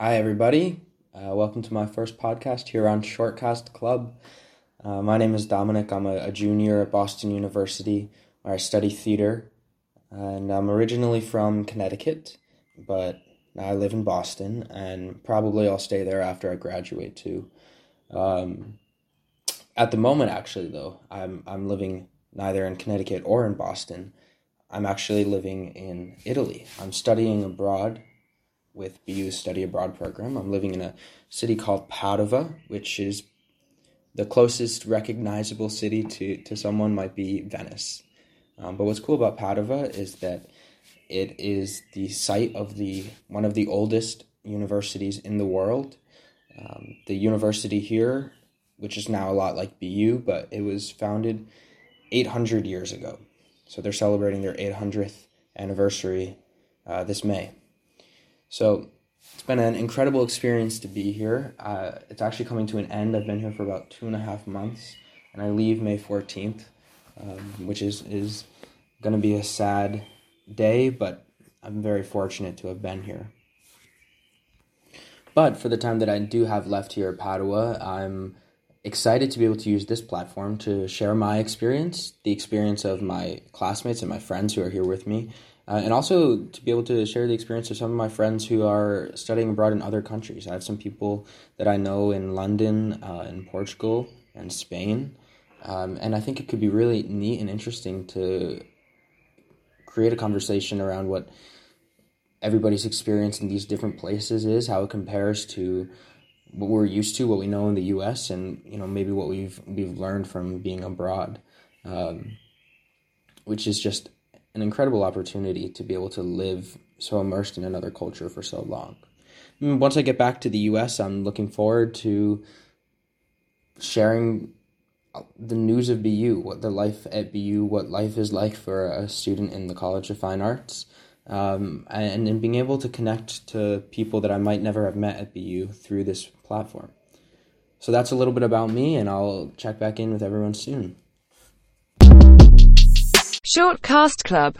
Hi, everybody. Uh, welcome to my first podcast here on Shortcast Club. Uh, my name is Dominic. I'm a, a, junior at Boston University where I study theater. And I'm originally from Connecticut, but I live in Boston and probably I'll stay there after I graduate too. Um, at the moment, actually, though, I'm, I'm living neither in Connecticut or in Boston. I'm actually living in Italy. I'm studying abroad with BU's study abroad program. I'm living in a city called Padova, which is the closest recognizable city to, to someone might be Venice. Um, but what's cool about Padova is that it is the site of the one of the oldest universities in the world. Um, the university here, which is now a lot like BU, but it was founded 800 years ago. So they're celebrating their 800th anniversary uh, this May. So it's been an incredible experience to be here. Uh, it's actually coming to an end. I've been here for about two and a half months, and I leave May 14th, um, which is, is going to be a sad day, but I'm very fortunate to have been here. But for the time that I do have left here at Padua, I'm excited to be able to use this platform to share my experience, the experience of my classmates and my friends who are here with me, uh, and also to be able to share the experience of some of my friends who are studying abroad in other countries. I have some people that I know in London, uh, in Portugal, and Spain. Um, and I think it could be really neat and interesting to create a conversation around what everybody's experience in these different places is, how it compares to what we're used to, what we know in the U.S., and you know maybe what we've we've learned from being abroad, um, which is just an incredible opportunity to be able to live so immersed in another culture for so long. Mm, once I get back to the U.S., I'm looking forward to sharing uh, the news of BU, what the life at BU, what life is like for a student in the College of Fine Arts um, and, and being able to connect to people that I might never have met at BU through this platform. So that's a little bit about me, and I'll check back in with everyone soon. Shortcast Club